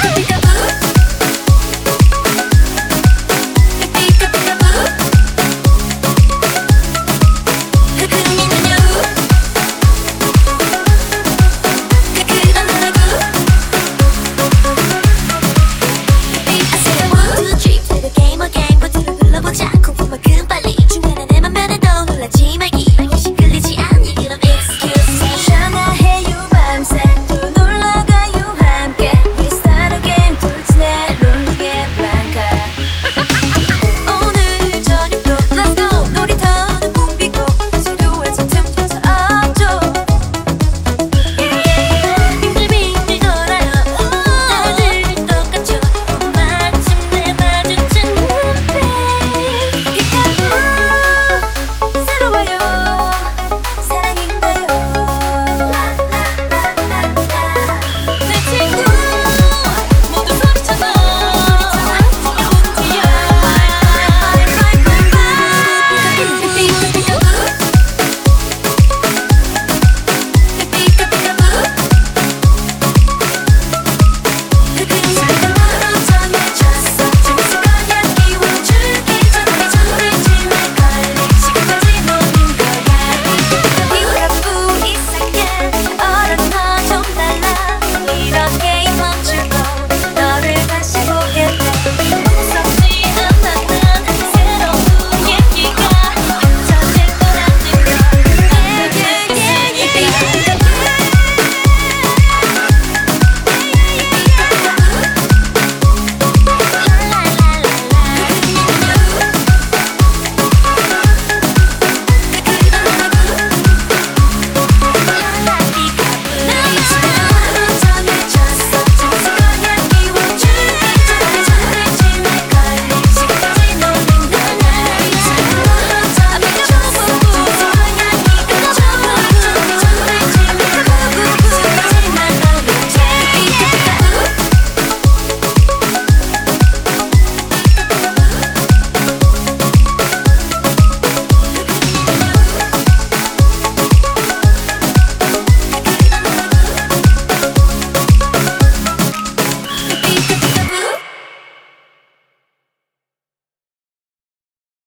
I'm gonna